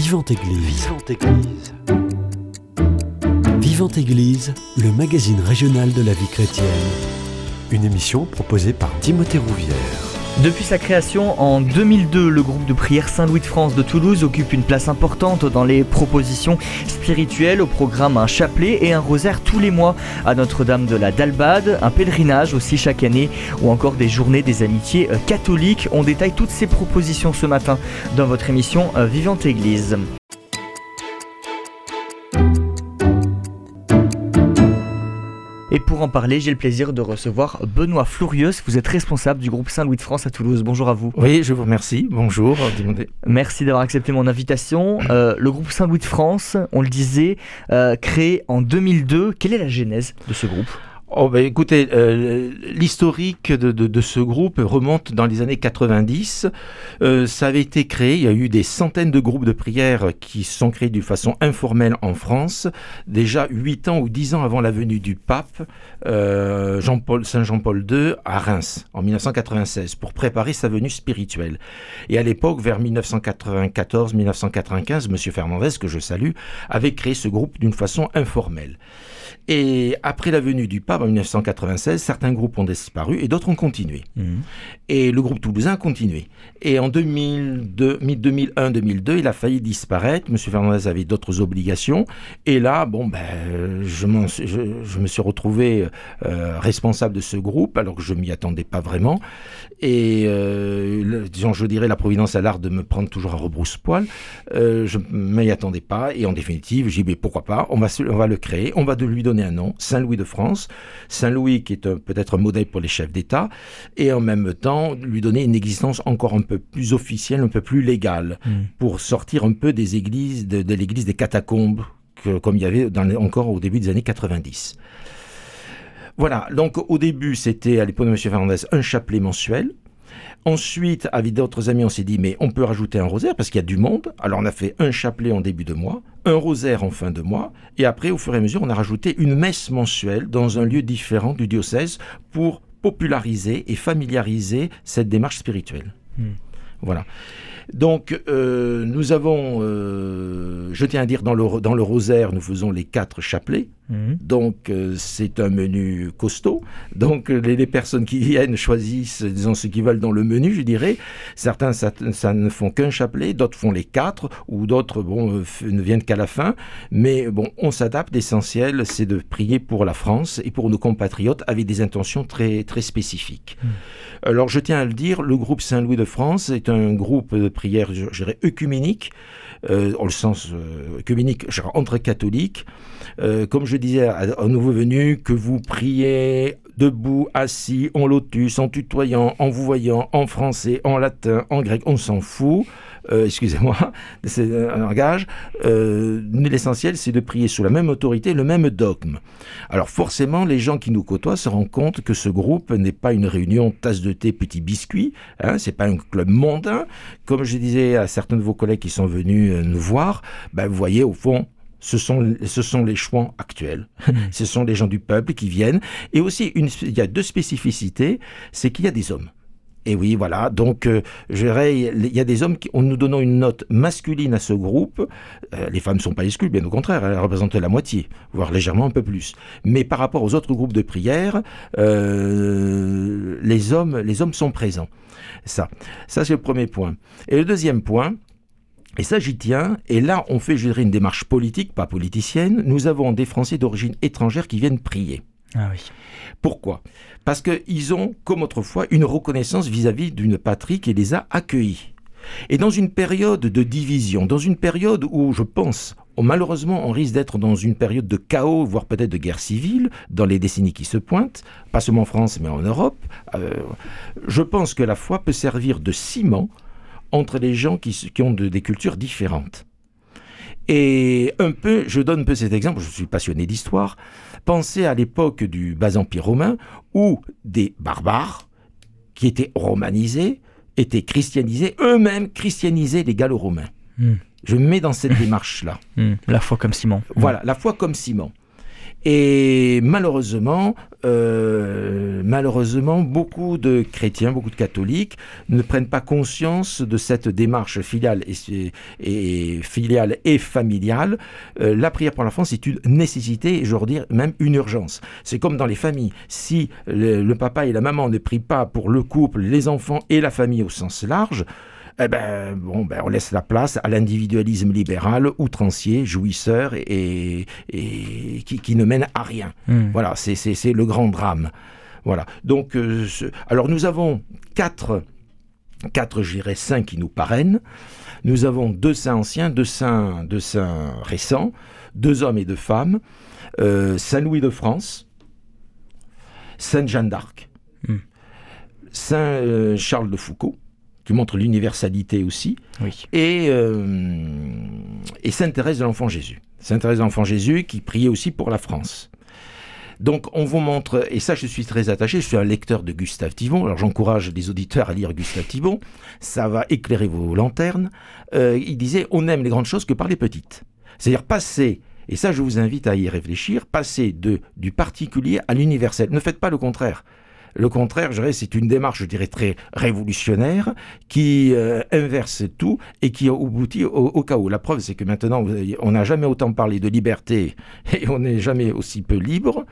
Vivante Église. Vivante Église. Vivante Église, le magazine régional de la vie chrétienne. Une émission proposée par Timothée Rouvière. Depuis sa création en 2002, le groupe de prière Saint-Louis de France de Toulouse occupe une place importante dans les propositions spirituelles au programme un chapelet et un rosaire tous les mois à Notre-Dame de la Dalbade, un pèlerinage aussi chaque année ou encore des journées des amitiés catholiques. On détaille toutes ces propositions ce matin dans votre émission Vivante Église. Pour en parler, j'ai le plaisir de recevoir Benoît Flourieux. Vous êtes responsable du groupe Saint-Louis de France à Toulouse. Bonjour à vous. Oui, je vous remercie. Bonjour. Merci d'avoir accepté mon invitation. Euh, le groupe Saint-Louis de France, on le disait, euh, créé en 2002. Quelle est la genèse de ce groupe? Oh ben écoutez, euh, l'historique de, ce groupe remonte dans les années 90. Euh, ça avait été créé, il y a eu des centaines de groupes de prière qui sont créés d'une façon informelle en France, déjà 8 ans ou 10 ans avant la venue du pape euh, Jean-Paul, Saint Jean-Paul II à Reims en 1996 pour préparer sa venue spirituelle. Et à l'époque, vers 1994-1995, Monsieur Fernandez, que je salue, avait créé ce groupe d'une façon informelle. Et après la venue du pape en 1996, certains groupes ont disparu et d'autres ont continué. Mmh. Et le groupe toulousain a continué. Et en 2001-2002, il a failli disparaître. Monsieur Fernandez avait d'autres obligations. Et là, bon, ben, je, je, je me suis retrouvé euh, responsable de ce groupe, alors que je m'y attendais pas vraiment. Et euh, disons, je dirais, la Providence a l'art de me prendre toujours à rebrousse-poil. Euh, je m'y attendais pas. Et en définitive, j'ai dit, mais pourquoi pas? On va, on va le créer. On va de lui donner un nom, Saint-Louis de France. Saint-Louis qui est peut-être un modèle pour les chefs d'État. Et en même temps, lui donner une existence encore un peu plus officielle, un peu plus légale, mmh. pour sortir un peu des églises, de, de l'église des catacombes, que, comme il y avait dans encore au début des années 90. Voilà, donc au début, c'était à l'époque de M. Fernandez un chapelet mensuel. Ensuite, avec d'autres amis, on s'est dit, mais on peut rajouter un rosaire parce qu'il y a du monde. Alors on a fait un chapelet en début de mois, un rosaire en fin de mois, et après, au fur et à mesure, on a rajouté une messe mensuelle dans un lieu différent du diocèse pour populariser et familiariser cette démarche spirituelle. Mmh. Voilà. Donc, euh, nous avons, euh, je tiens à dire, dans le, dans le rosaire, nous faisons les quatre chapelets. Mmh. Donc, euh, c'est un menu costaud. Donc, les, les, personnes qui viennent choisissent, disons, ce qu'ils veulent dans le menu, je dirais. Certains, ça, ça ne font qu'un chapelet, d'autres font les quatre, ou d'autres, bon, ne viennent qu'à la fin. Mais bon, on s'adapte. L'essentiel, c'est de prier pour la France et pour nos compatriotes avec des intentions très, très spécifiques. Mmh. Alors, je tiens à le dire, le groupe Saint-Louis de France est un groupe de prière, je dirais, œcuménique, euh, en le sens euh, œcuménique, entre catholiques. Euh, comme je disais aux nouveaux venus, que vous priez debout, assis, en lotus, en tutoyant, en vous voyant, en français, en latin, en grec, on s'en fout. Euh, excusez-moi, c'est un langage. Euh, L'essentiel, c'est de prier sous la même autorité, le même dogme. Alors forcément, les gens qui nous côtoient se rendent compte que ce groupe n'est pas une réunion tasse de thé, petit biscuit. Hein, c'est pas un club mondain. Comme je disais à certains de vos collègues qui sont venus euh, nous voir, ben, vous voyez au fond, ce sont, ce sont les chouans actuels. ce sont les gens du peuple qui viennent. Et aussi, une, il y a deux spécificités, c'est qu'il y a des hommes. Et oui, voilà. Donc, euh, je dirais, il y a des hommes qui, en nous donnant une note masculine à ce groupe, euh, les femmes ne sont pas exclues, bien au contraire, elles représentent la moitié, voire légèrement un peu plus. Mais par rapport aux autres groupes de prière, euh, les hommes, les hommes sont présents. Ça, ça c'est le premier point. Et le deuxième point, et ça, j'y tiens. Et là, on fait, je dirais, une démarche politique, pas politicienne. Nous avons des Français d'origine étrangère qui viennent prier. Ah oui. Pourquoi? Parce qu'ils ont, comme autrefois, une reconnaissance vis-à-vis d'une patrie qui les a accueillis. Et dans une période de division, dans une période où, je pense, malheureusement, on risque d'être dans une période de chaos, voire peut-être de guerre civile, dans les décennies qui se pointent, pas seulement en France, mais en Europe, euh, je pense que la foi peut servir de ciment entre les gens qui, qui ont de, des cultures différentes. Et un peu, je donne un peu cet exemple, je suis passionné d'histoire, pensez à l'époque du bas empire romain où des barbares qui étaient romanisés étaient christianisés, eux-mêmes christianisaient les gallo-romains. Mm. Je me mets dans cette démarche-là. Mm. La foi comme ciment. Voilà, la foi comme ciment. Et malheureusement, euh, malheureusement, beaucoup de chrétiens, beaucoup de catholiques ne prennent pas conscience de cette démarche filiale et, filiale et familiale. Euh, la prière pour l'enfance est une nécessité, je veux dire même une urgence. C'est comme dans les familles. Si le, le papa et la maman ne prient pas pour le couple, les enfants et la famille au sens large, eh ben, bon, ben, on laisse la place à l'individualisme libéral, outrancier, jouisseur et, et qui, qui, ne mène à rien. Hmm. Voilà, c'est le grand drame. Voilà. Donc, euh, ce- alors nous avons quatre, quatre, cinq qui nous parrainent. Nous avons deux saints anciens, deux saints, deux saints récents, deux hommes et deux femmes. Euh, Saint Louis de France, Sainte Jeanne d'Arc, Hmm. Saint euh, Charles de Foucault, qui montre l'universalité aussi, Oui. et, euh, et Sainte Thérèse de l'Enfant Jésus. Sainte Thérèse de l'Enfant Jésus qui priait aussi pour la France. Donc on vous montre, et ça je suis très attaché, je suis un lecteur de Gustave Thibon, alors j'encourage les auditeurs à lire Gustave Thibon, ça va éclairer vos lanternes. Euh, il disait, on n'aime les grandes choses que par les petites. C'est-à-dire passer, et ça je vous invite à y réfléchir, passer de, du particulier à l'universel. Ne faites pas le contraire. Le contraire, je dirais, c'est une démarche, je dirais, très révolutionnaire qui euh, inverse tout et qui aboutit au, au chaos. La preuve, c'est que maintenant, on n'a jamais autant parlé de liberté et on n'est jamais aussi peu libre.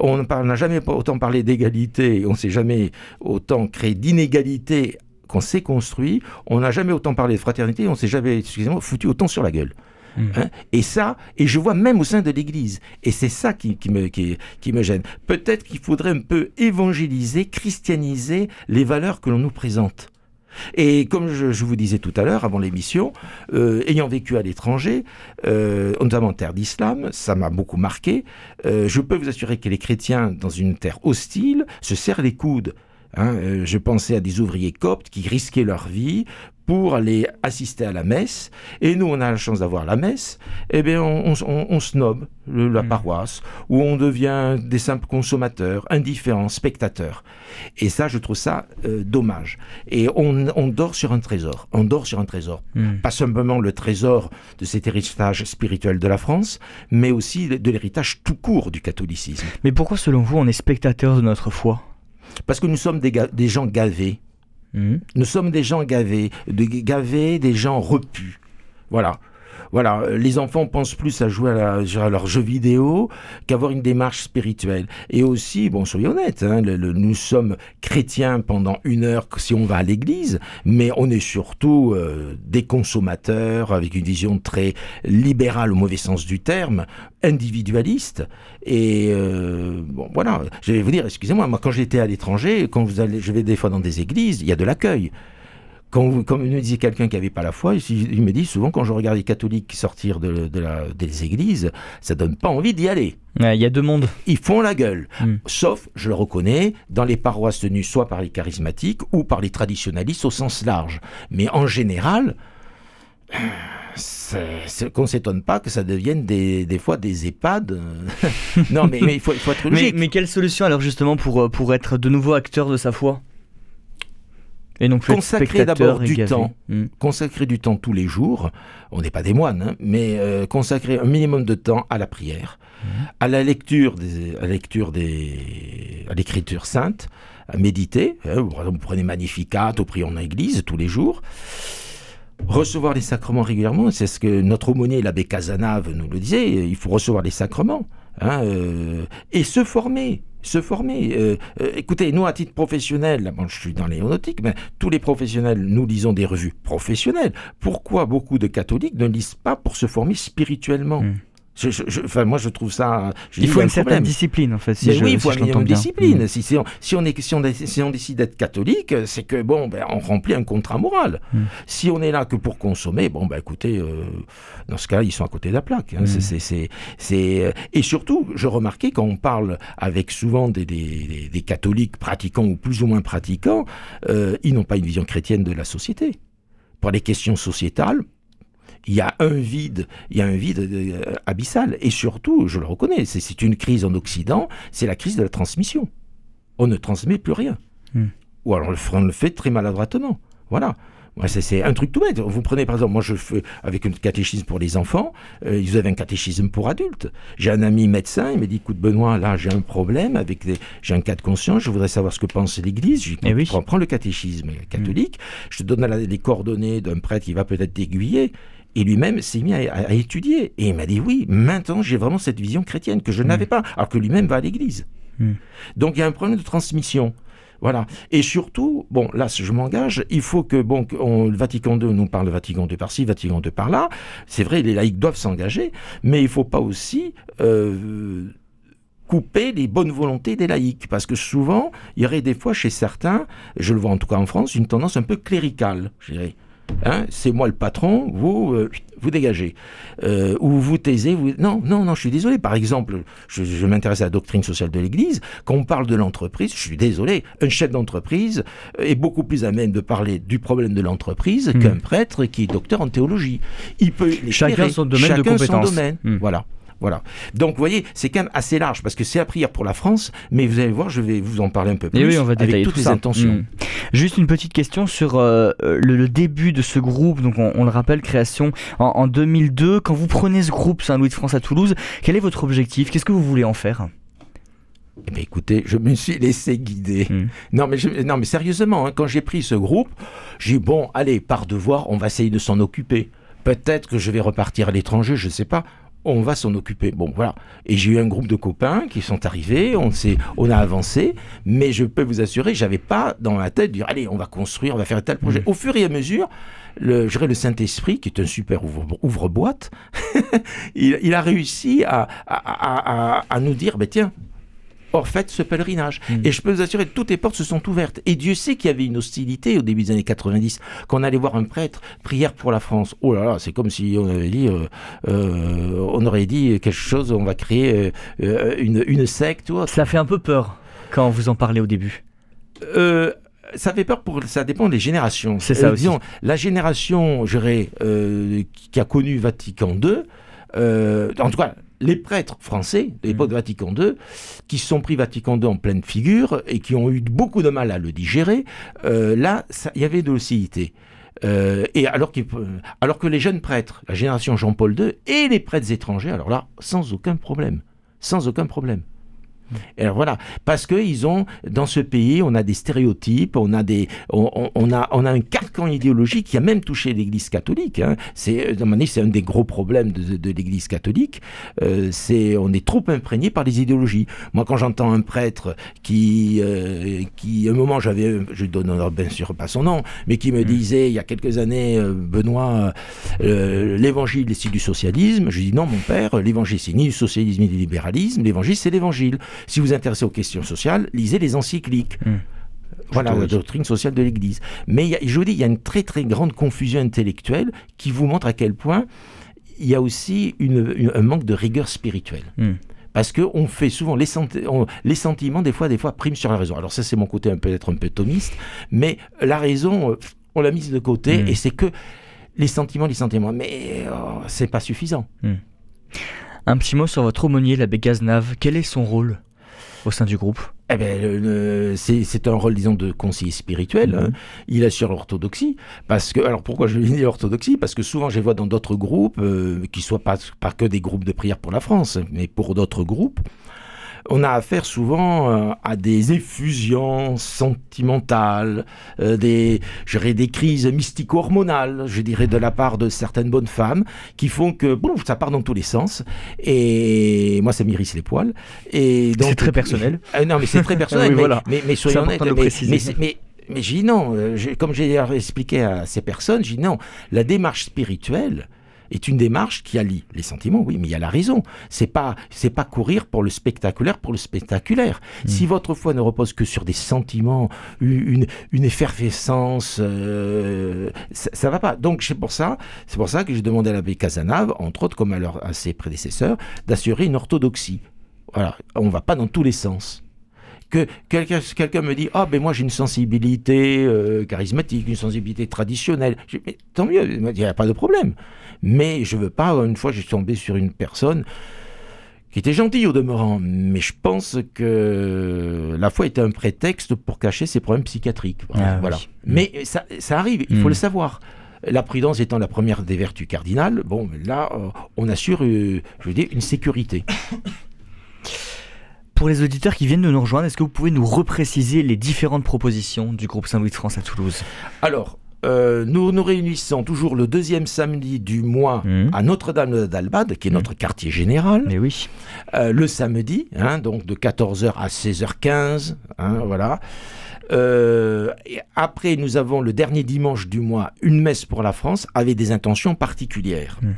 On n'a jamais autant parlé d'égalité et on s'est jamais autant créé d'inégalité qu'on s'est construit. On n'a jamais autant parlé de fraternité et on s'est jamais, excusez-moi, foutu autant sur la gueule. Mm. Hein et ça, et je vois même au sein de l'Église. Et c'est ça qui, me, gêne. Peut-être qu'il faudrait un peu évangéliser, christianiser les valeurs que l'on nous présente. Et comme je, je vous disais tout à l'heure, avant l'émission, euh, ayant vécu à l'étranger, euh, notamment en terre d'islam, ça m'a beaucoup marqué. Euh, je peux vous assurer que les chrétiens, dans une terre hostile, se serrent les coudes. Hein, euh, je pensais à des ouvriers coptes qui risquaient leur vie pour aller assister à la messe. Et nous, on a la chance d'avoir la messe. Eh bien, on, on, on, snob le- la Mm. paroisse, où on devient des simples consommateurs, indifférents, spectateurs. Et ça, je trouve ça euh, dommage. Et on, on dort sur un trésor. On dort sur un trésor. Hmm. Pas simplement le trésor de cet héritage spirituel de la France, mais aussi de l'héritage tout court du catholicisme. Mais pourquoi, selon vous, on est spectateur de notre foi? Parce que nous sommes des, gens gavés. Hmm. Nous sommes des gens gavés, de gavés, des gens repus. Voilà. Voilà, euh, les enfants pensent plus à jouer à, leurs jeux vidéo qu'avoir une démarche spirituelle. Et aussi, bon, soyons honnêtes, hein, nous sommes chrétiens pendant une heure si on va à l'église, mais on est surtout euh, des consommateurs avec une vision très libérale au mauvais sens du terme, individualiste. Et euh, bon, voilà, je vais vous dire, excusez-moi, moi quand j'étais à l'étranger, quand je vais des fois dans des églises, il y a de l'accueil. Quand comme me disait quelqu'un qui n'avait pas la foi, il, il me dit souvent quand je regarde les catholiques sortir de, de la, des églises, ça donne pas envie d'y aller. Ouais, Il y a deux mondes. Ils font la gueule. Mm. Sauf, je le reconnais, dans les paroisses tenues soit par les charismatiques ou par les traditionalistes au sens large. Mais en général, qu'on s'étonne pas que ça devienne des, des fois des EHPAD. non, mais, mais il, faut, il faut être Mais, logique. mais quelle solution alors justement pour, euh, pour être de nouveau acteur de sa foi? Et être Consacrer d'abord du gavé. temps. Hmm. consacrer du temps tous les jours, on n'est pas des moines, hein, mais euh, consacrer un minimum de temps à la prière, à la lecture des, à lecture des, à l'écriture sainte, à méditer. hein, vous prenez Magnificat, au prions en église tous les jours. Recevoir les sacrements régulièrement, c'est ce que notre aumônier, l'abbé Casanave, nous le disait, il faut recevoir les sacrements. Hein, euh, et se former, se former. Euh, euh, écoutez, nous, à titre professionnel, bon, je suis dans l'aéronautique, mais tous les professionnels, nous lisons des revues professionnelles. Pourquoi beaucoup de catholiques ne lisent pas pour se former spirituellement? Mm. Je- je- je- enfin, moi, je trouve ça. Il dis, faut une un certaine problème. discipline en fait. Si Mais oui, il si faut je un minimum l'entends de bien. discipline. Si, si on, si, on est, si, on, si on décide d'être catholique, c'est que bon, ben, on remplit un contrat moral. Mm. Si on est là que pour consommer, bon, ben, écoutez, euh, dans ce cas-là, ils sont à côté de la plaque. hein. Mm. C'est- c'est- c'est- c'est, euh, Et surtout, je remarquais quand on parle avec souvent des, des- des- des catholiques pratiquants ou plus ou moins pratiquants, euh, ils n'ont pas une vision chrétienne de la société. Pour les questions sociétales, il y a un vide, il y a un vide euh, abyssal. Et surtout, je le reconnais, c'est- une crise en Occident, c'est la crise de la transmission. On ne transmet plus rien. Hmm. Ou alors on le fait très maladroitement. Voilà. c'est un truc tout bête. Vous prenez par exemple, moi je fais avec un catéchisme pour les enfants, euh, vous avez un catéchisme pour adultes. J'ai un ami médecin, il me dit écoute Benoît, là j'ai un problème avec j'ai un cas de conscience, je voudrais savoir ce que pense l'Église. Je eh oui. prends, le catéchisme catholique, mm. je te donne les coordonnées d'un prêtre qui va peut-être t'aiguiller. Et lui-même s'est mis à, étudier. Et il m'a dit oui, maintenant j'ai vraiment cette vision chrétienne que je mm. n'avais pas, alors que lui-même va à l'église. Mm. Donc il y a un problème de transmission. Voilà. Et surtout, bon, là, je m'engage, il faut que, bon, le Vatican II nous parle de Vatican II par-ci, Vatican II par-là. C'est vrai, les laïcs doivent s'engager, mais il ne faut pas aussi euh, couper les bonnes volontés des laïcs. Parce que souvent, il y aurait des fois chez certains, je le vois en tout cas en France, une tendance un peu cléricale, je dirais. Hein, c'est moi le patron, vous, euh, vous dégagez. Euh, ou vous taisez, vous... Non, non, non, je suis désolé. Par exemple, je, m'intéresse à la doctrine sociale de l'Église. Quand on parle de l'entreprise, je suis désolé, un chef d'entreprise est beaucoup plus à même de parler du problème de l'entreprise hmm. qu'un prêtre qui est docteur en théologie. Il peut... Chacun son domaine de compétence. Son domaine. Hmm. Voilà. Voilà. Donc, vous voyez, c'est quand même assez large parce que c'est la prière pour la France, mais vous allez voir, je vais vous en parler un peu plus. oui, on va avec toutes les intentions. Hmm. Juste une petite question sur euh, le, début de ce groupe. Donc, on, le rappelle, création en, 2002. Quand vous prenez ce groupe Saint-Louis de France à Toulouse, quel est votre objectif? Qu'est-ce que vous voulez en faire? Eh bien, écoutez, je me suis laissé guider. Hmm. Non, mais non, mais sérieusement, hein, quand j'ai pris ce groupe, j'ai dit bon, allez, par devoir, on va essayer de s'en occuper. Peut-être que je vais repartir à l'étranger, je ne sais pas on va s'en occuper. Bon, voilà. Et j'ai eu un groupe de copains qui sont arrivés, on, on a avancé, mais je peux vous assurer, j'avais pas dans ma tête de dire, allez, on va construire, on va faire un tel projet. Mm. Au fur et à mesure, le, je le Saint-Esprit, qui est un super ouvre-boîte, il, a réussi à, à, nous dire, ben tiens, Or, faites ce pèlerinage. Mm. Et je peux vous assurer que toutes les portes se sont ouvertes. Et Dieu sait qu'il y avait une hostilité au début des années 90, qu'on allait voir un prêtre, prière pour la France. Oh là là, c'est comme si on avait dit, euh, euh, on aurait dit quelque chose, on va créer euh, une, une, secte. Ou Ça fait un peu peur quand vous en parlez au début. ça fait peur pour ça dépend des générations. C'est ça aussi. Disons, la génération, je dirais, qui a connu Vatican II, en tout cas les prêtres français de l'époque de mmh. Vatican II, qui se sont pris Vatican II en pleine figure et qui ont eu beaucoup de mal à le digérer, euh, là, il y avait de l'hostilité. Euh, et alors, alors que les jeunes prêtres, la génération Jean-Paul II, et les prêtres étrangers, alors là, sans aucun problème. Sans aucun problème. Et alors voilà, parce que ils ont dans ce pays, on a des stéréotypes, on a des, on, a, on a un carcan idéologique qui a même touché l'Église catholique. Hein. C'est, c'est un des gros problèmes de, de l'Église catholique. Euh, c'est, on est trop imprégné par les idéologies. Moi, quand j'entends un prêtre qui, euh, qui, à un moment, j'avais, je donne bien sûr pas son nom, mais qui me mmh. disait il y a quelques années, euh, Benoît, l'Évangile c'est du socialisme. Je dis non, mon père, l'Évangile c'est ni du socialisme ni du libéralisme. L'Évangile c'est l'Évangile. Si vous vous intéressez aux questions sociales, lisez les encycliques. Hmm. Voilà la doctrine sociale de l'Église. Mais je vous dis, il y a une très très grande confusion intellectuelle qui vous montre à quel point il y a aussi un manque de rigueur spirituelle. Hmm. Parce qu'on fait souvent les, les, sentiments, des fois, des fois, priment sur la raison. Alors ça, c'est mon côté peut-être un peu thomiste, mais la raison, euh, on l'a mise de côté, hmm. et c'est que les sentiments, les sentiments. Mais oh, c'est pas suffisant. Un petit mot sur votre aumônier, l'abbé Gaznave. Quel est son rôle? Au sein du groupe? Eh ben, c'est un rôle, disons, de conseiller spirituel. Hein. Mhm. Il assure l'orthodoxie. Parce que, alors pourquoi je dis l'orthodoxie Parce que souvent, je les vois dans d'autres groupes, euh, qui ne soient pas, pas que des groupes de prière pour la France, mais pour d'autres groupes, on a affaire souvent euh, à des effusions sentimentales, euh, des, je dirais, des crises mystico-hormonales, je dirais, de la part de certaines bonnes femmes, qui font que, bon, ça part dans tous les sens. Et moi, ça m'irrisse les poils. Et c'est très personnel. Euh, non, mais c'est très personnel. mais, voilà. mais, mais, soyons honnêtes. Mais, mais, mais, j'ai dit non, comme j'ai expliqué à ces personnes, j'ai dit non, la démarche spirituelle, est une démarche qui allie les sentiments, oui, mais il y a la raison. C'est pas, c'est pas courir pour le spectaculaire, pour le spectaculaire. Hmm. Si votre foi ne repose que sur des sentiments, une, une effervescence, euh, ça, ça, va pas. Donc c'est pour ça, c'est pour ça que j'ai demandé à l'abbé Casanave, entre autres comme à, leur, à ses prédécesseurs, d'assurer une orthodoxie. Voilà, on va pas dans tous les sens que quelqu'un me dit ah ben moi j'ai une sensibilité euh, charismatique, une sensibilité traditionnelle. Mais, tant mieux, il n'y a pas de problème. Mais je veux pas. Une fois, j'ai tombé sur une personne qui était gentil au demeurant, mais je pense que la foi était un prétexte pour cacher ses problèmes psychiatriques. Voilà. Ah oui. Mais ça, ça arrive, il faut Mm. le savoir. La prudence étant la première des vertus cardinales, bon, là, euh, on assure, euh, je veux dire, une sécurité. Pour les auditeurs qui viennent de nous rejoindre, est-ce que vous pouvez nous repréciser les différentes propositions du groupe Saint-Louis de France à Toulouse? Alors, euh, nous nous réunissons toujours le deuxième samedi du mois Mhm. à Notre-Dame d'Albade, qui est notre quartier général. Mais oui. Euh, le samedi, hein, donc de 14h à 16h15, hein, voilà. Euh, et après, nous avons le dernier dimanche du mois une messe pour la France avec des intentions particulières. Mm.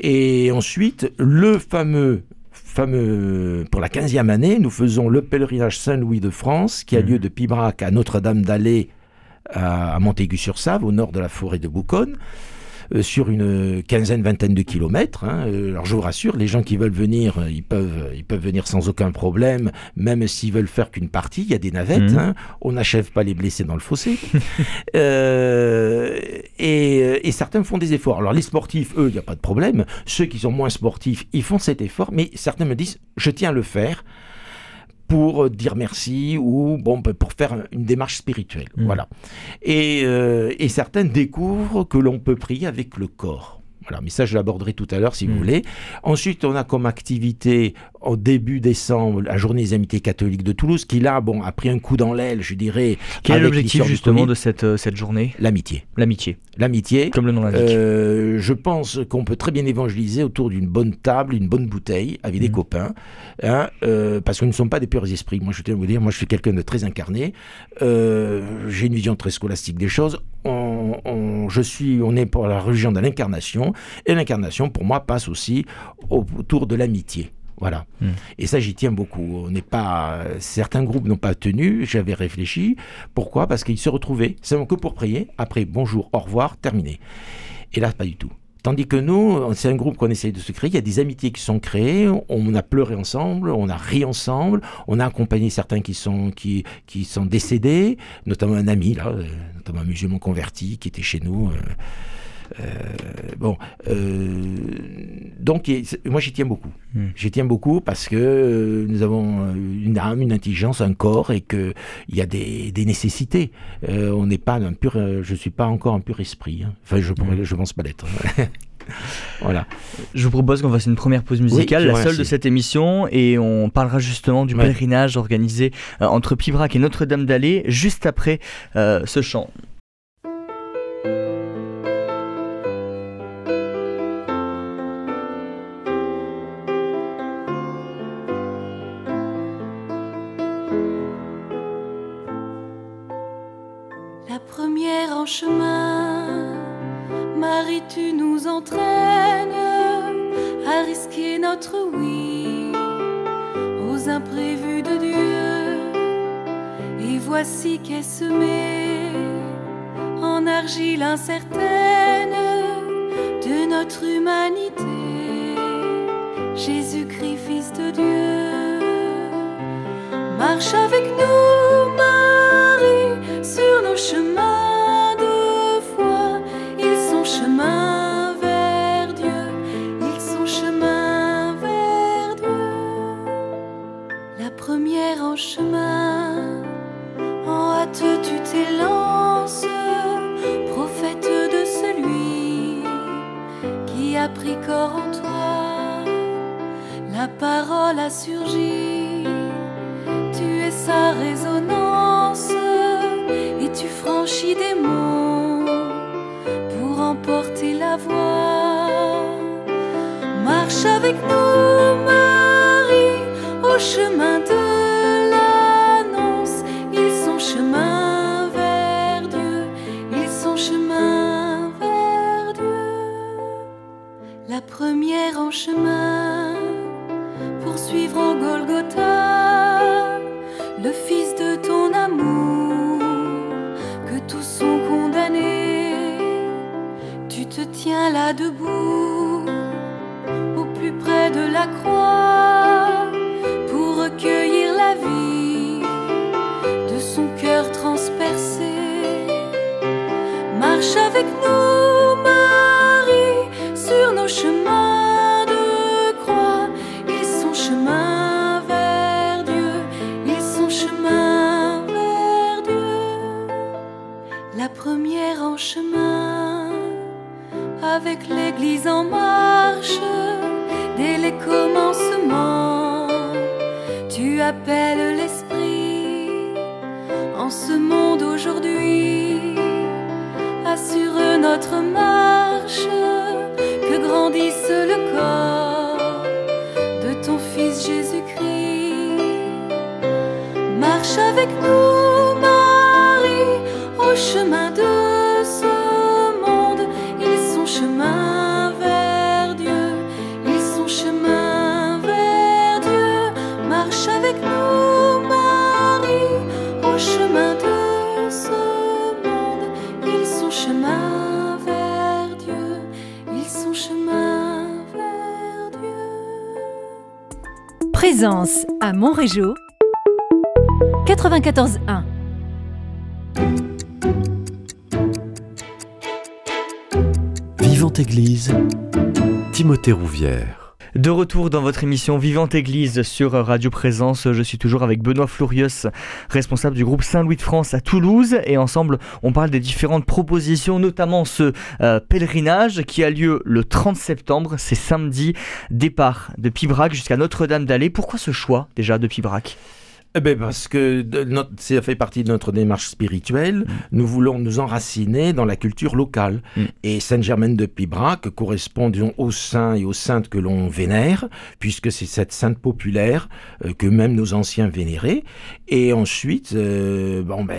Et ensuite, le fameux, fameux, pour la 15e année, nous faisons le pèlerinage Saint-Louis de France qui a Mm. lieu de Pibrac à Notre-Dame-d'Allée à, à Montaigu-sur-Save, au nord de la forêt de Bouconne sur une quinzaine, vingtaine de kilomètres. hein. Euh, Alors je vous rassure, les gens qui veulent venir, euh, ils peuvent, ils peuvent venir sans aucun problème, même s'ils veulent faire qu'une partie. Il y a des navettes. Mhm. hein. On n'achève pas les blessés dans le fossé. Euh, et, et certains font des efforts. Alors les sportifs, eux, il n'y a pas de problème. Ceux qui sont moins sportifs, ils font cet effort, mais certains me disent, je tiens à le faire pour dire merci ou bon pour faire une démarche spirituelle. Mhm. Voilà. Et, euh, et certains découvrent que l'on peut prier avec le corps. Voilà, mais ça je l'aborderai tout à l'heure si vous Mhm. voulez. Ensuite, on a comme activité au début décembre la journée des amitiés catholiques de Toulouse, qui là, bon, a pris un coup dans l'aile, je dirais. Quel est l'objectif justement de cette, euh, cette journée? L'amitié. L'amitié, L'amitié. comme le nom l'indique. Euh, je pense qu'on peut très bien évangéliser autour d'une bonne table, une bonne bouteille, avec des Mhm. copains, hein, euh, parce que nous ne sommes pas des purs esprits. Moi, je tiens à vous dire, moi, je suis quelqu'un de très incarné. Euh, J'ai une vision très scolastique des choses. On, on- je suis, on est pour la religion de l'incarnation, et l'incarnation, pour moi, passe aussi au- autour de l'amitié. Voilà. Mm. Et ça, j'y tiens beaucoup. On n'est pas, certains groupes n'ont pas tenu. J'avais réfléchi. Pourquoi? Parce qu'ils se retrouvaient seulement que pour prier. Après, bonjour, au revoir, terminé. Et là, pas du tout. Tandis que nous, c'est un groupe qu'on essaye de se créer. Il y a des amitiés qui sont créées. On a pleuré ensemble, on a ri ensemble. On a accompagné certains qui sont qui qui sont décédés, notamment un ami là, euh, notamment un musulman converti qui était chez nous. euh, bon, euh, donc moi j'y tiens beaucoup. Hmm. J'y tiens beaucoup parce que euh, nous avons euh, une âme, une intelligence, un corps et que il y a des, des nécessités. Euh, on n'est pas un pur, euh, je suis pas encore un pur esprit. hein. Enfin, je pourrais, je pense pas l'être. voilà. Je vous propose qu'on fasse une première pause musicale, la seule de cette émission, et on parlera justement du Ouais. pèlerinage organisé euh, entre Pibrac et Notre-Dame-d'Allée juste après euh, ce chant. Résonance et tu franchis des monts pour emporter la voix. Marche avec nous, Marie, au chemin de l'annonce. Ils sont chemin vers Dieu, ils sont chemin vers Dieu. La première en chemin, debout, au plus près de la croix, pour recueillir la vie de son cœur transpercé. Marche avec nous, avec l'Église en marche dès les commencements. Tu appelles l'esprit en ce monde aujourd'hui. Assure notre marche, que grandisse le corps de ton Fils Jésus-Christ. Marche avec nous, Marie, au chemin Présence à Montrégeau 94.1 Vivante Église, Timothée Rouvière. De retour dans votre émission Vivante Église sur Radio Présence, je suis toujours avec Benoît Flourius, responsable du groupe Saint-Louis de France à Toulouse, et ensemble on parle des différentes propositions, notamment ce euh, pèlerinage qui a lieu le 30 septembre, c'est samedi, départ de Pibrac jusqu'à Notre-Dame-d'Allée. Pourquoi ce choix déjà de Pibrac? Eh ben parce que notre- ça fait partie de notre démarche spirituelle. Nous voulons nous enraciner dans la culture locale. Mm. Et Sainte-Germaine de Pibrac correspond disons, aux saints et aux saintes que l'on vénère, puisque c'est cette sainte populaire euh, que même nos anciens vénéraient. Et ensuite, euh, bon ben,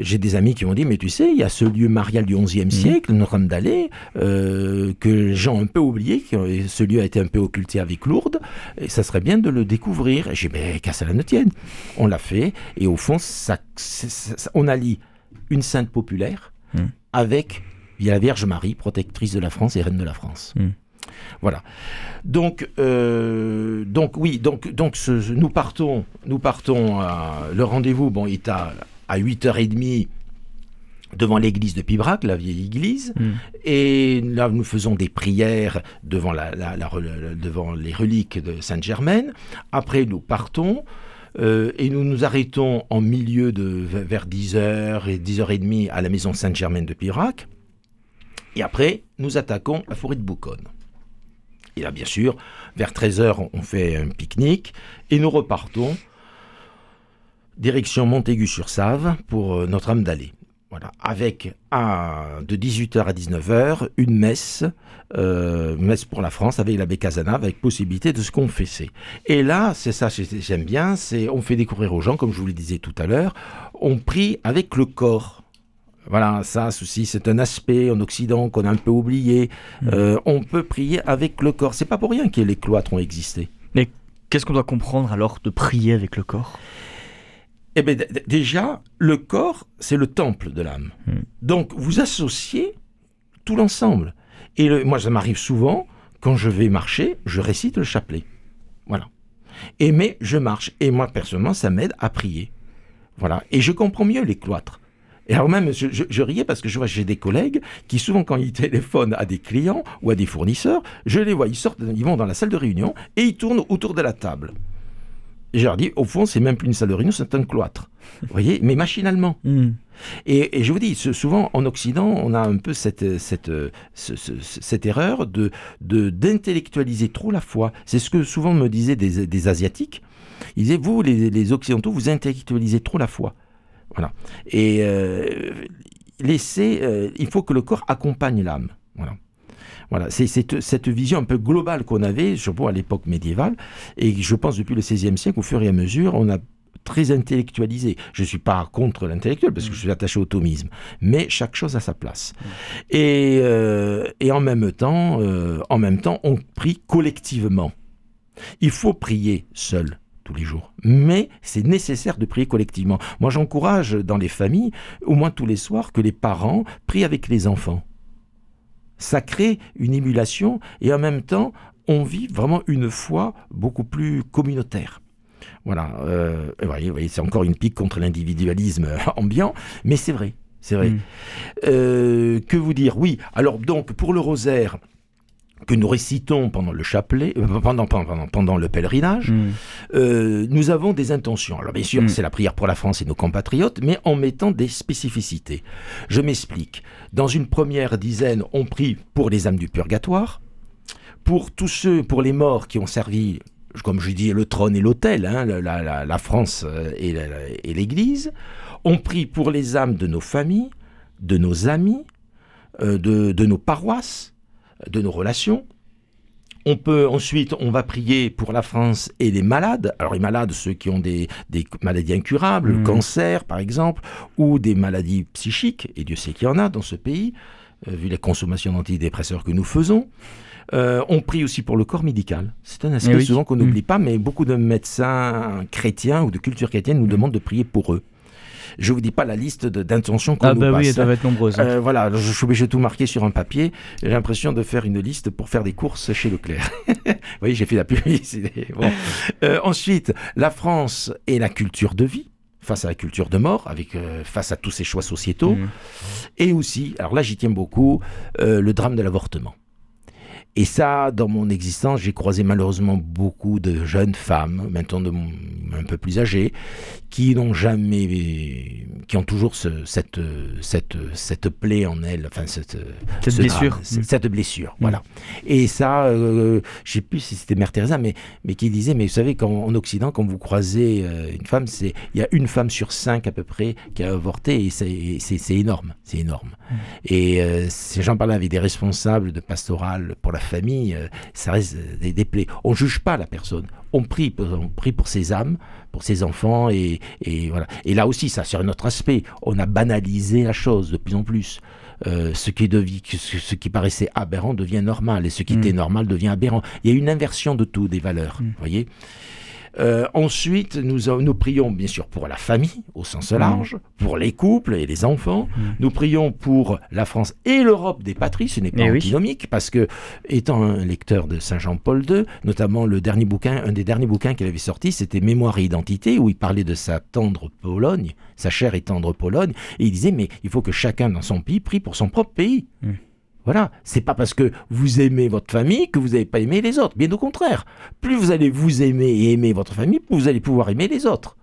j'ai des amis qui m'ont dit, mais tu sais, il y a ce lieu marial du XIe siècle, Notre-Dame d'Allée, euh, que les gens ont un peu oublié, que ce lieu a été un peu occulté avec Lourdes, et ça serait bien de le découvrir. Et J'ai dit, mais qu'à cela ne On l'a fait, et au fond, ça, c'est- ça- on allie une sainte populaire Mm. avec la Vierge Marie, protectrice de la France et reine de la France. Mm. Voilà. Donc, euh, donc oui, donc, donc ce- nous partons, nous partons. à- le rendez-vous, bon, est à, à 8h30 devant l'église de Pibrac, la vieille église. Mm. Et là, nous faisons des prières devant, la, la- la- la- devant les reliques de Sainte-Germaine. Après, nous partons. Euh, et nous nous arrêtons en milieu de vers 10h et 10h30 à la maison Sainte-Germaine de Pibrac. Et après, nous attaquons la forêt de Bouconne. Et là, bien sûr, vers 13h, on fait un pique-nique et nous repartons direction Montaigu-sur-Save pour euh, Notre-Dame-d'Allée. Voilà, avec à, de 18h à 19h une messe, euh, messe pour la France avec l'abbé Casanave, avec possibilité de se confesser. Et là, c'est ça, j'ai- j'aime bien, c'est on fait découvrir aux gens, comme je vous le disais tout à l'heure, on prie avec le corps. Voilà, ça aussi, c'est un aspect en Occident qu'on a un peu oublié. Euh, on peut prier avec le corps. C'est pas pour rien que les cloîtres ont existé. Qu'est-ce qu'on doit comprendre alors de prier avec le corps? Eh bien, déjà, le corps, c'est le temple de l'âme. Hmm. Donc, vous associez tout l'ensemble. Et le- moi, ça m'arrive souvent, quand je vais marcher, je récite le chapelet. Voilà. Et mais je marche. Et moi, personnellement, ça m'aide à prier. Voilà. Et je comprends mieux les cloîtres. Et alors même, je, je- je riais parce que je vois, j'ai des collègues qui souvent, quand ils téléphonent à des clients ou à des fournisseurs, je les vois, ils sortent, ils vont dans la salle de réunion et ils tournent autour de la table. Et je leur dis, au fond, c'est même plus une salle de réunion, c'est un cloître. Vous voyez, mais machinalement. Mm. Et, et je vous dis, souvent en Occident, on a un peu cette, cette, ce- ce- cette erreur de de- d'intellectualiser trop la foi. C'est ce que souvent me disaient des, des Asiatiques. Ils disaient, vous, les, les Occidentaux, vous intellectualisez trop la foi. Voilà. Et euh, laissez, euh, il faut que le corps accompagne l'âme. Voilà. Voilà, c'est cette, vision un peu globale qu'on avait, surtout à l'époque médiévale, et je pense depuis le XVIe siècle, au fur et à mesure, on a très intellectualisé. Je ne suis pas contre l'intellectuel parce que je suis attaché au thomisme, mais chaque chose a sa place. Et, euh, en même temps, euh, en même temps, on prie collectivement. Il faut prier seul tous les jours, mais c'est nécessaire de prier collectivement. Moi, j'encourage dans les familles, au moins tous les soirs, que les parents prient avec les enfants. Ça crée une émulation et en même temps, on vit vraiment une foi beaucoup plus communautaire. Voilà, euh, vous voyez, voyez, c'est encore une pique contre l'individualisme ambiant, mais c'est vrai, c'est vrai. Mm. Euh, que vous dire? Oui, alors donc pour le rosaire, que nous récitons pendant le chapelet, euh, pendant, pendant, pendant le pèlerinage, Mm. euh, nous avons des intentions. Alors bien sûr, Mm. c'est la prière pour la France et nos compatriotes, mais en mettant des spécificités. Je m'explique. Dans une première dizaine, on prie pour les âmes du purgatoire, pour tous ceux, pour les morts qui ont servi, comme je dis, le trône et l'autel, hein, la, la- la France euh, et l'Église. On prie pour les âmes de nos familles, de nos amis, euh, de, de nos paroisses, de nos relations. On peut ensuite, on va prier pour la France et les malades. Alors les malades, ceux qui ont des, des maladies incurables, le Mhm. cancer par exemple, ou des maladies psychiques, et Dieu sait qu'il y en a dans ce pays, euh, vu les consommations d'antidépresseurs que nous faisons. Euh, on prie aussi pour le corps médical. C'est un aspect Eh oui. souvent qu'on n'oublie pas, mais beaucoup de médecins chrétiens ou de culture chrétienne nous Mhm. demandent de prier pour eux. Je vous dis pas la liste d'intentions qu'on Ah nous bah oui, passe. elles doivent être nombreuses. Euh, voilà, je suis obligé de tout marquer sur un papier. J'ai l'impression de faire une liste pour faire des courses chez Leclerc. Vous voyez, j'ai fait la publicité. Bon. Euh, ensuite, la France et la culture de vie face à la culture de mort, avec euh, face à tous ces choix sociétaux, Mm. et aussi, alors là j'y tiens beaucoup, euh, le drame de l'avortement. Et ça, dans mon existence, j'ai croisé malheureusement beaucoup de jeunes femmes, maintenant de mon- un peu plus âgées, qui n'ont jamais, qui ont toujours ce- cette, cette, cette plaie en elles, enfin cette, Cette ce blessure. drame, Mm. cette blessure, voilà. Et ça, euh, je sais plus si c'était Mère Teresa, mais, mais qui disait, mais vous savez, quand, en Occident, quand vous croisez euh, une femme, c'est il y a une femme sur cinq à peu près qui a avorté, et c'est- énorme, c'est énorme. Et euh, j'en parlais avec des responsables de pastoral pour la famille, euh, ça reste euh, des, des plaies. On juge pas la personne, on prie, pour- on prie pour ses âmes, pour ses enfants, et, et voilà. Et là aussi, ça sur un autre aspect, on a banalisé la chose de plus en plus. Euh, ce, qui ce, qui paraissait aberrant devient normal et ce qui Mm. était normal devient aberrant. Il y a une inversion de tout, des valeurs. Mm. Vous voyez Euh, ensuite, nous, nous prions bien sûr pour la famille au sens large, pour les couples et les enfants. Mm. Nous prions pour la France et l'Europe des patries. Ce n'est pas Eh oui. antinomique parce que, étant un lecteur de Saint Jean-Paul II, notamment le dernier bouquin, un des derniers bouquins qu'il avait sorti, c'était Mémoire et identité, où il parlait de sa tendre Pologne, sa chère et tendre Pologne, et il disait mais il faut que chacun dans son pays prie pour son propre pays. Mm. Voilà, c'est pas parce que vous aimez votre famille que vous n'allez pas aimer les autres. Bien au contraire, plus vous allez vous aimer et aimer votre famille, plus vous allez pouvoir aimer les autres.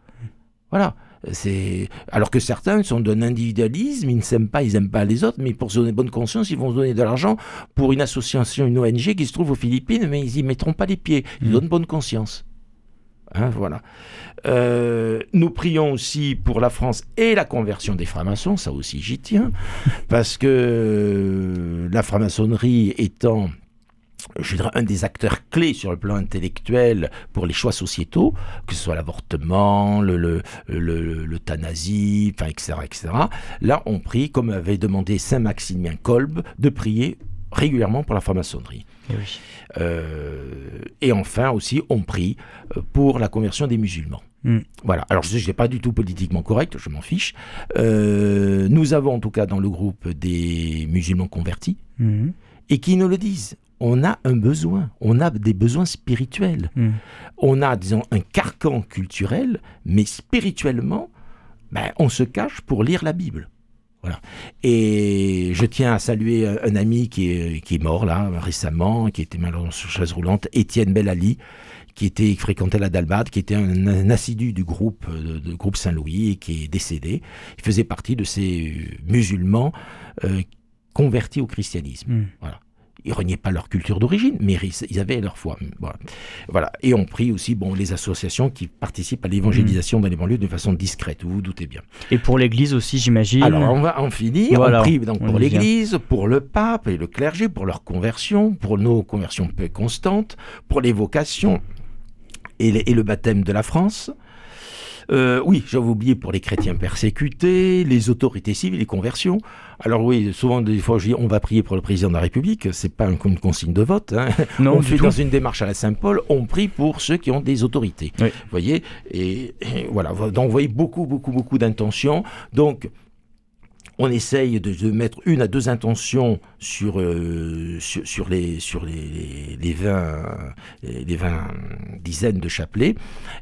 Voilà. C'est alors que certains sont d'un individualisme, ils ne s'aiment pas, ils n'aiment pas les autres, mais pour se donner bonne conscience, ils vont se donner de l'argent pour une association, une ONG qui se trouve aux Philippines, mais ils y mettront pas les pieds. Ils Mm. donnent bonne conscience. Hein, voilà. Euh, nous prions aussi pour la France et la conversion des francs-maçons, ça aussi j'y tiens, parce que euh, la franc-maçonnerie étant un des acteurs clés sur le plan intellectuel pour les choix sociétaux, que ce soit l'avortement, le, le, le- l'euthanasie, enfin, etc., etc. Là, on prie, comme avait demandé Saint Maximien Kolb, de prier régulièrement pour la franc-maçonnerie. Eh oui. Euh, et enfin aussi, on prie euh, pour la conversion des musulmans. Mm. Voilà. Alors, je ne suis pas du tout politiquement correct, je m'en fiche. Euh, nous avons en tout cas dans le groupe des musulmans convertis Mhm. et qui nous le disent. On a un besoin, on a des besoins spirituels. Mm. On a, disons, un carcan culturel, mais spirituellement, ben, on se cache pour lire la Bible. Voilà. Et je tiens à saluer un, un ami qui est, qui est mort là récemment, qui était malheureusement sur chaise roulante, Étienne Bellali, qui était qui fréquentait la Dalbade, qui était un, un assidu du groupe de, de groupe Saint-Louis et qui est décédé. Il faisait partie de ces euh, musulmans euh, convertis au christianisme. Mm. Ils reniaient pas leur culture d'origine, mais ils avaient leur foi. Voilà. voilà. Et on prie aussi bon, les associations qui participent à l'évangélisation dans les banlieues de façon discrète, vous vous doutez bien. Et pour l'église aussi, j'imagine. Alors, on va en finir. Voilà, on prie donc on pour l'Église, pour le pape et le clergé, pour leur conversion, pour nos conversions peu constantes, pour les vocations et, les- et le baptême de la France. Euh, oui, j'avais oublié pour les chrétiens persécutés, les autorités civiles, les conversions. Alors oui, souvent des fois je dis on va prier pour le président de la République, c'est pas un- une consigne de vote. hein. non, on fait dans une démarche à la Saint-Paul, on prie pour ceux qui ont des autorités. Oui. Vous voyez et, et voilà, donc vous voyez beaucoup, beaucoup, beaucoup d'intentions. Donc, on essaye de, de mettre une à deux intentions sur, euh, sur, sur les, sur les, les, 20, les 20 dizaines de chapelets.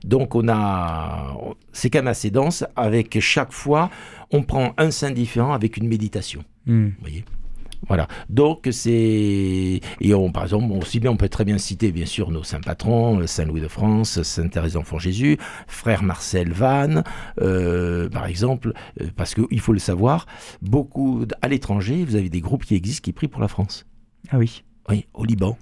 Donc, on a, c'est quand même assez dense. Avec chaque fois, on prend un saint différent avec une méditation. Mm. Vous voyez? Voilà. Donc c'est et on par exemple aussi bien on peut très bien citer bien sûr nos saints patrons euh, Saint Louis de France, Sainte Thérèse d'Enfant Jésus, frère Marcel Vannes euh, par exemple euh, parce qu'il faut le savoir beaucoup à l'étranger vous avez des groupes qui existent qui prient pour la France. Ah oui. Oui, au Liban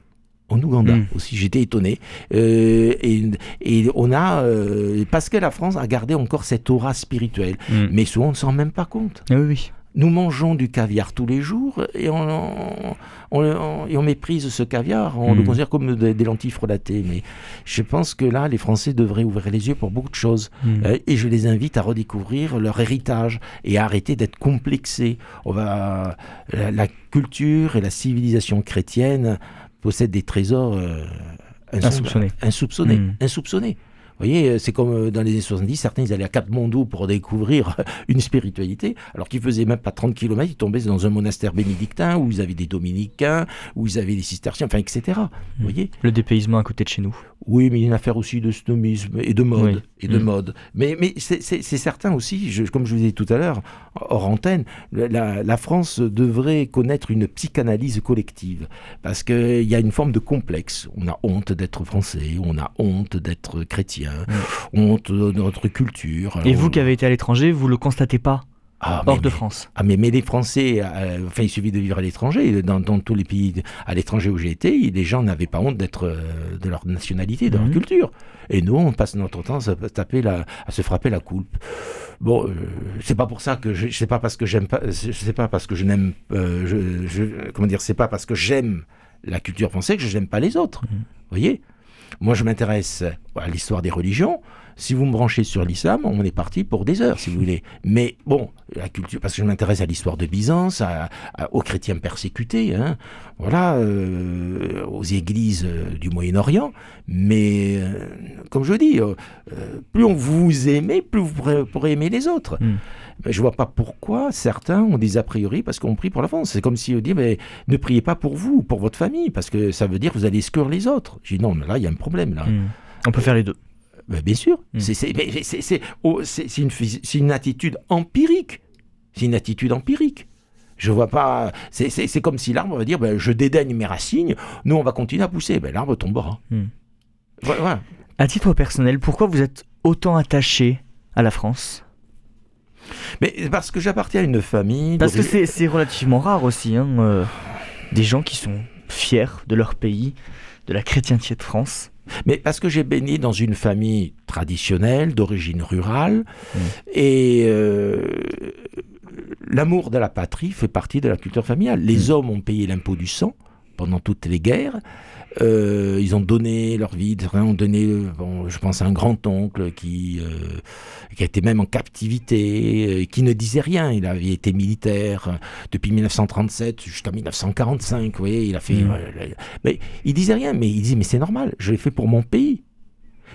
en Ouganda Mm. aussi. J'étais étonné. Euh, et, et on a, euh, parce que la France a gardé encore cette aura spirituelle. Mm. Mais souvent, on ne s'en rend même pas compte. Ah oui, oui. Nous mangeons du caviar tous les jours et on, on, on- et on méprise ce caviar. On le considère comme des, des lentilles frelatées. Mais je pense que là, les Français devraient ouvrir les yeux pour beaucoup de choses. Mm. Euh, et je les invite à redécouvrir leur héritage et à arrêter d'être complexés. On va, la, la culture et la civilisation chrétienne possèdent des trésors euh, Insoupçonnés. insoupçonnés, Mm. insoupçonnés. Vous voyez, euh, c'est comme euh, dans les années 70, certains ils allaient à Katmandou pour découvrir une spiritualité, alors qu'ils faisaient même pas 30 km, ils tombaient dans un monastère bénédictin où ils avaient des dominicains, où ils avaient des cisterciens, enfin, etc. Vous voyez Le dépaysement à côté de chez nous. oui, mais il y a une affaire aussi de snobisme et de mode. Oui. Et de Mm. mode. Mais, mais c'est certain aussi, je- comme je vous ai dit tout à l'heure, hors antenne, la, la France devrait connaître une psychanalyse collective. Parce qu'il y a une forme de complexe. On a honte d'être français, on a honte d'être chrétien, honte de notre culture. Et vous qui avez été à l'étranger, vous le constatez pas ah, hors mais- de France? Ah mais, mais les Français, euh, enfin il suffit de vivre à l'étranger, dans, dans tous les pays de- à l'étranger où j'ai été, les gens n'avaient pas honte d'être euh, de leur nationalité, de Mhm. leur culture. Et nous, on passe notre temps à taper la, à se frapper la coupe. Bon, euh, c'est pas pour ça que je, c'est pas parce que j'aime pas, c'est pas parce que je n'aime, euh, je, je- comment dire, c'est pas parce que j'aime la culture française que je n'aime pas les autres. Mhm. Vous voyez? Moi, je m'intéresse à l'histoire des religions. Si vous me branchez sur l'islam, on est parti pour des heures, si vous voulez. Mais bon, la culture, parce que je m'intéresse à l'histoire de Byzance, à- à- aux chrétiens persécutés, hein, voilà, euh, aux églises euh, du Moyen-Orient. Mais euh, comme je dis, euh, plus on vous aimez, plus vous pourrez, pourrez aimer les autres. Mm. Mais je vois pas pourquoi certains ont des a priori parce qu'on prie pour la France. C'est comme si on dit mais ne priez pas pour vous, pour votre famille, parce que ça veut dire que vous allez exclure les autres. J'ai dit non, mais là il y a un problème là. Mm. On peut faire les deux. Ben, bien sûr, c'est oh, une, attitude empirique. C'est une attitude empirique. Je vois pas. C'est comme si l'arbre va dire ben, je dédaigne mes racines, nous on va continuer à pousser. Ben, l'arbre tombera. Mm. Voilà. voilà. À titre personnel, pourquoi vous êtes autant attaché à la France? Mais parce que j'appartiens à une famille. Parce que c'est relativement rare aussi, hein, euh, des gens qui sont fiers de leur pays, de la chrétienté de France. Mais parce que j'ai baigné dans une famille traditionnelle, d'origine rurale, Mm. et euh, l'amour de la patrie fait partie de la culture familiale. Les hommes ont payé l'impôt du sang pendant toutes les guerres. Euh, ils ont donné leur vie, certains ont donné, euh, bon, je pense à un grand-oncle qui, euh, qui a été même en captivité, euh, qui ne disait rien. Il avait été militaire depuis 1937 jusqu'à 1945. Vous voyez, il a fait. Mm. euh, mais il disait rien, mais il dit mais c'est normal, je l'ai fait pour mon pays.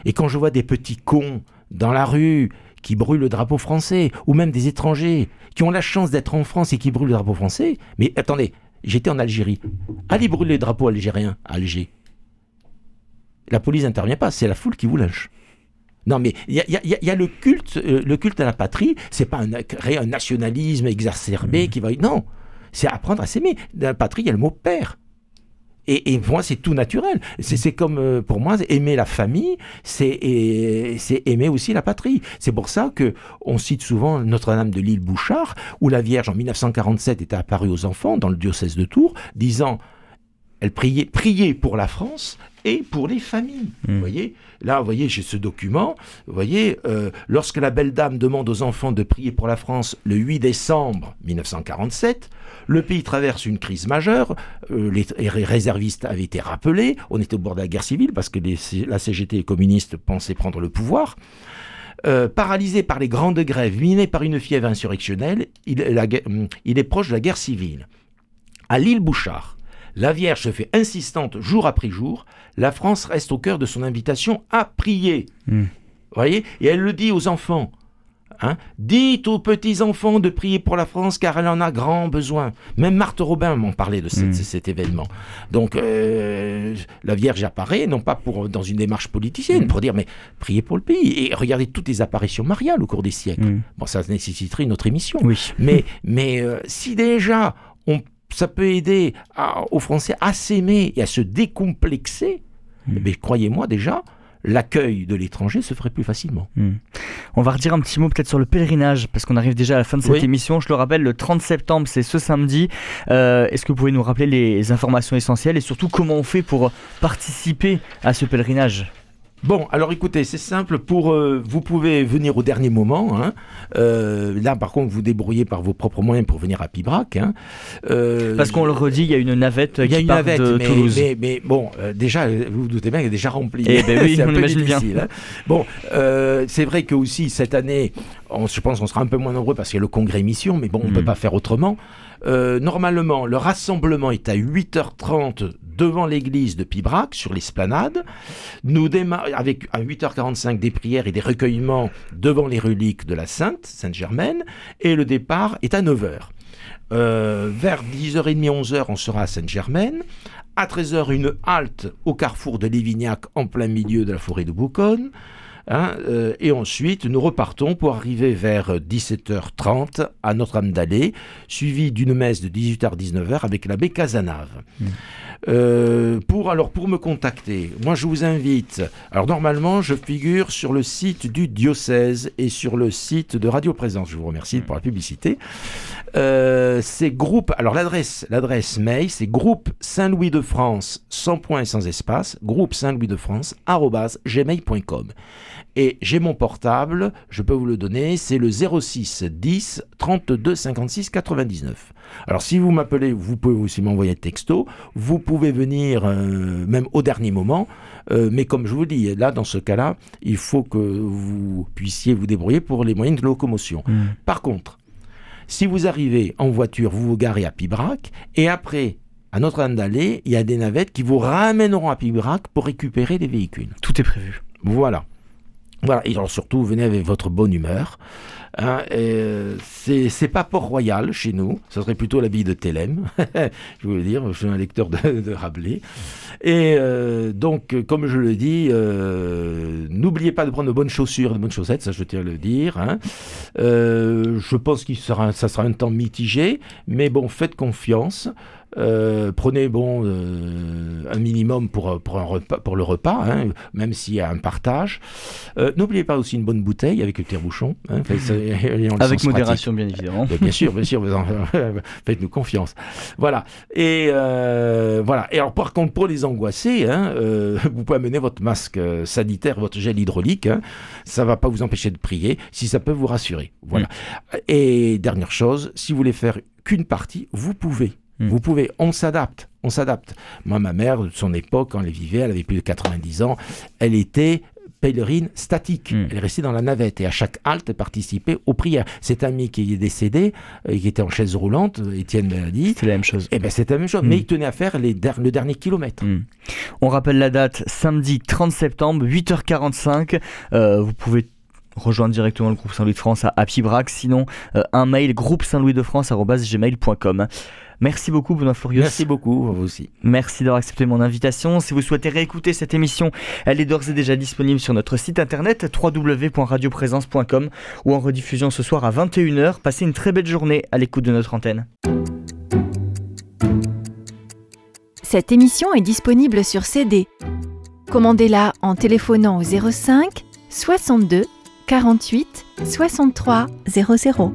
Et quand je vois des petits cons dans la rue qui brûlent le drapeau français, ou même des étrangers qui ont la chance d'être en France et qui brûlent le drapeau français, mais attendez, j'étais en Algérie. Allez brûler le drapeau algérien à Alger. La police n'intervient pas, c'est la foule qui vous lynche. Non, mais il y a, y y le culte, euh, le culte à la patrie. C'est pas un, créer un nationalisme exacerbé qui va. Non, c'est apprendre à s'aimer. Dans la patrie, il y a le mot père. Et, et moi, c'est tout naturel. C'est comme, euh, pour moi, aimer la famille, c'est aimer aussi la patrie. C'est pour ça que on cite souvent Notre-Dame de l'île Bouchard, où la Vierge, en 1947, était apparue aux enfants dans le diocèse de Tours, disant elle priait, priait pour la France et pour les familles. Mm. Vous voyez Là, vous voyez, j'ai ce document. Vous voyez, euh, lorsque la belle dame demande aux enfants de prier pour la France le 8 décembre 1947, le pays traverse une crise majeure. euh, les, les réservistes avaient été rappelés. On était au bord de la guerre civile parce que les- la CGT et les communistes pensaient prendre le pouvoir. Euh, paralysé par les grandes grèves, miné par une fièvre insurrectionnelle, il, la il est proche de la guerre civile. À l'île Bouchard, la Vierge se fait insistante jour après jour. La France reste au cœur de son invitation à prier. Mm. Vous voyez? Et elle le dit aux enfants. Hein Dites aux petits-enfants de prier pour la France car elle en a grand besoin. Même Marthe Robin m'en parlait de cette- Mm. cet événement. Donc euh, la Vierge apparaît, non pas pour, dans une démarche politicienne, Mm. pour dire mais priez pour le pays. Et regardez toutes les apparitions mariales au cours des siècles. Mm. Bon, ça nécessiterait une autre émission. Oui. Mais, mais euh, si déjà on ça peut aider aux Français à s'aimer et à se décomplexer, mais hmm. croyez-moi déjà, l'accueil de l'étranger se ferait plus facilement. Hmm. On va redire un petit mot peut-être sur le pèlerinage, parce qu'on arrive déjà à la fin de cette émission. Je le rappelle, le 30 septembre, c'est ce samedi. Euh, est-ce que vous pouvez nous rappeler les informations essentielles et surtout comment on fait pour participer à ce pèlerinage? Bon, alors écoutez, c'est simple. Pour euh, vous pouvez venir au dernier moment. Hein. Euh, là, par contre, vous débrouillez par vos propres moyens pour venir à Pibrac. Hein. Euh, Parce qu'on le redit, il y a une navette qui part de mais, Toulouse. Mais, bon, déjà, vous vous doutez bien qu'elle est déjà remplie. Eh ben oui, on imagine bien. Hein. Bon, c'est vrai que aussi cette année, je pense qu'on sera un peu moins nombreux parce qu'il y a le congrès mission, mais bon, on ne peut hmm. pas faire autrement. Normalement, le rassemblement est à 8h30 devant l'église de Pibrac, sur l'esplanade. Nous démarrons avec à 8h45 des prières et des recueillements devant les reliques de la Sainte, Sainte-Germaine, et le départ est à 9h. Euh, vers 10h30, 11h, on sera à Sainte-Germaine. À 13h, une halte au carrefour de Lévignac, en plein milieu de la forêt de Bouconne. Hein, euh, et ensuite, nous repartons pour arriver vers 17h30 à Notre-Dame-d'Allée, suivi d'une messe de 18h-19h avec l'abbé Casanave. Mmh. Euh, pour, alors, pour me contacter, moi je vous invite. Alors, normalement, je figure sur le site du diocèse et sur le site de Radio Présence. Je vous remercie pour la publicité. Euh, c'est groupe. Alors, l'adresse, l'adresse mail, c'est groupe Saint-Louis de France, sans point et sans espace, groupe Saint-Louis de France, gmail.com. Et j'ai mon portable, je peux vous le donner, c'est le 06 10 32 56 99. Alors si vous m'appelez, vous pouvez aussi m'envoyer un texto, vous pouvez venir euh, même au dernier moment, euh, mais comme je vous dis, là dans ce cas-là, il faut que vous puissiez vous débrouiller pour les moyens de locomotion. Mmh. Par contre, si vous arrivez en voiture, vous vous garez à Pibrac, et après, à Notre-Dame-d'Allée, il y a des navettes qui vous ramèneront à Pibrac pour récupérer les véhicules. Tout est prévu. Voilà. Voilà, et alors surtout, venez avec votre bonne humeur. Hein, euh, c'est pas Port-Royal chez nous, ce serait plutôt l'habit de Thélème, je veux dire, je suis un lecteur de, Rabelais. Et euh, donc, comme je le dis, euh, n'oubliez pas de prendre de bonnes chaussures, de bonnes chaussettes, ça je tiens à le dire. Hein. je pense que ça sera un temps mitigé, mais bon, faites confiance. Prenez bon un minimum pour, pour, le repas, hein, même s'il y a un partage. N'oubliez pas aussi une bonne bouteille avec le tire-bouchon. Avec modération, bien évidemment. bien sûr, bien sûr, faites-nous confiance. Voilà. Et voilà. Et alors, par contre, pour les angoissés, hein, vous pouvez amener votre masque sanitaire, votre gel hydraulique. Hein, ça va pas vous empêcher de prier, si ça peut vous rassurer. Voilà. Mm. Et dernière chose, si vous voulez faire qu'une partie, vous pouvez. Hmm. Vous pouvez, on s'adapte, on s'adapte. Moi, ma mère, de son époque, quand elle vivait, elle avait plus de 90 ans, elle était pèlerine statique. Hmm. Elle est restée dans la navette et à chaque halte, elle participait aux prières. Cet ami qui est décédé, euh, qui était en chaise roulante, Étienne m'a dit. C'est la même chose. Eh ben, c'est la même chose. Hmm. Mais il tenait à faire les le dernier kilomètre. On rappelle la date, samedi 30 septembre, 8h45. Euh, vous pouvez rejoindre directement le groupe Saint-Louis de France à Happy sinon euh, un mail groupe Saint-Louis de France gmail.com. Merci beaucoup, Benoît Florius. Merci beaucoup, vous aussi. Merci d'avoir accepté mon invitation. Si vous souhaitez réécouter cette émission, elle est d'ores et déjà disponible sur notre site internet www.radioprésence.com ou en rediffusion ce soir à 21h. Passez une très belle journée à l'écoute de notre antenne. Cette émission est disponible sur CD. Commandez-la en téléphonant au 05 62 48 63 00.